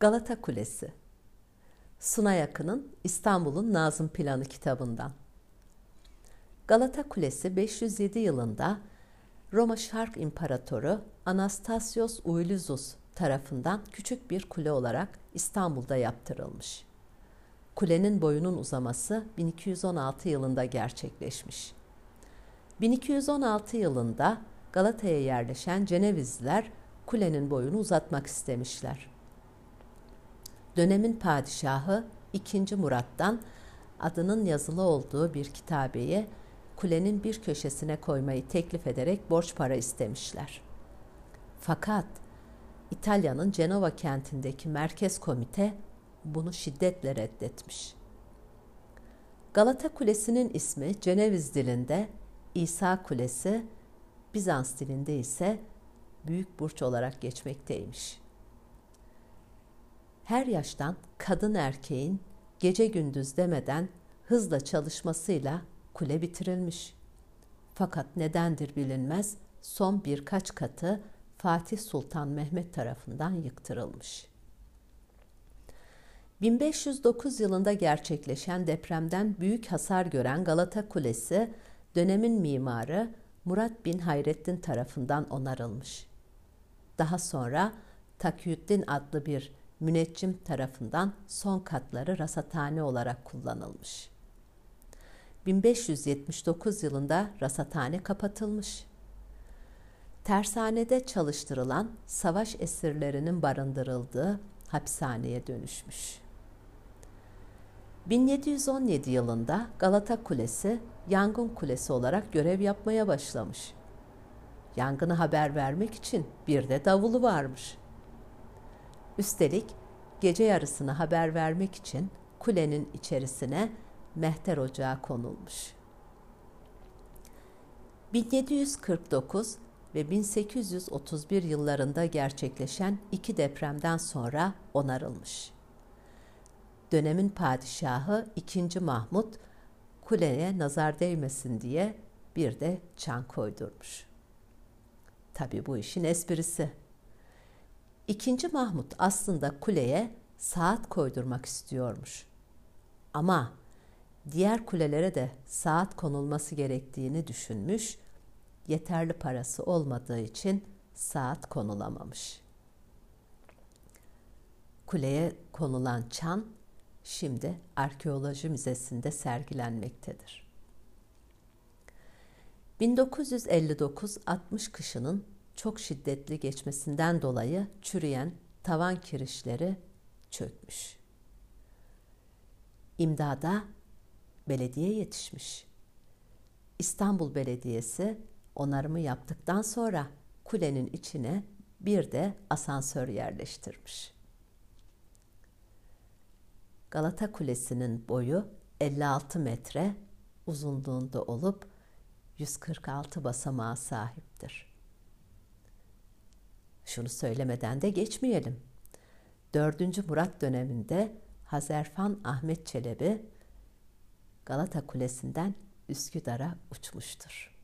Galata Kulesi Sunay Akın'ın İstanbul'un Nazım Planı kitabından. Galata Kulesi 507 yılında Roma Şark İmparatoru Anastasios Uilizus tarafından küçük bir kule olarak İstanbul'da yaptırılmış. Kulenin boyunun uzaması 1216 yılında gerçekleşmiş. 1216 yılında Galata'ya yerleşen Cenevizliler kulenin boyunu uzatmak istemişler. Dönemin padişahı 2. Murat'tan adının yazılı olduğu bir kitabeyi kulenin bir köşesine koymayı teklif ederek borç para istemişler. Fakat İtalya'nın Cenova kentindeki merkez komite bunu şiddetle reddetmiş. Galata Kulesi'nin ismi Ceneviz dilinde İsa Kulesi, Bizans dilinde ise Büyük Burç olarak geçmekteymiş. Her yaştan kadın erkeğin gece gündüz demeden hızla çalışmasıyla kule bitirilmiş. Fakat nedendir bilinmez son birkaç katı Fatih Sultan Mehmet tarafından yıktırılmış. 1509 yılında gerçekleşen depremden büyük hasar gören Galata Kulesi, dönemin mimarı Murat bin Hayrettin tarafından onarılmış. Daha sonra Takiyüddin adlı bir müneccim tarafından son katları rasathane olarak kullanılmış. 1579 yılında rasathane kapatılmış. Tersanede çalıştırılan savaş esirlerinin barındırıldığı hapishaneye dönüşmüş. 1717 yılında Galata Kulesi yangın kulesi olarak görev yapmaya başlamış. Yangını haber vermek için bir de davulu varmış. Üstelik gece yarısını haber vermek için kulenin içerisine mehter ocağı konulmuş. 1749 ve 1831 yıllarında gerçekleşen iki depremden sonra onarılmış. Dönemin padişahı 2. Mahmut kuleye nazar değmesin diye bir de çan koydurmuş. Tabi bu işin esprisi. İkinci Mahmut aslında kuleye saat koydurmak istiyormuş. Ama diğer kulelere de saat konulması gerektiğini düşünmüş, yeterli parası olmadığı için saat konulamamış. Kuleye konulan çan şimdi arkeoloji müzesinde sergilenmektedir. 1959-60 kışının çok şiddetli geçmesinden dolayı çürüyen tavan kirişleri çökmüş. İmdada belediye yetişmiş. İstanbul Belediyesi onarımı yaptıktan sonra kulenin içine bir de asansör yerleştirmiş. Galata Kulesi'nin boyu 56 metre uzunluğunda olup 146 basamağa sahiptir. Şunu söylemeden de geçmeyelim. 4. Murat döneminde Hazerfan Ahmet Çelebi Galata Kulesi'nden Üsküdar'a uçmuştur.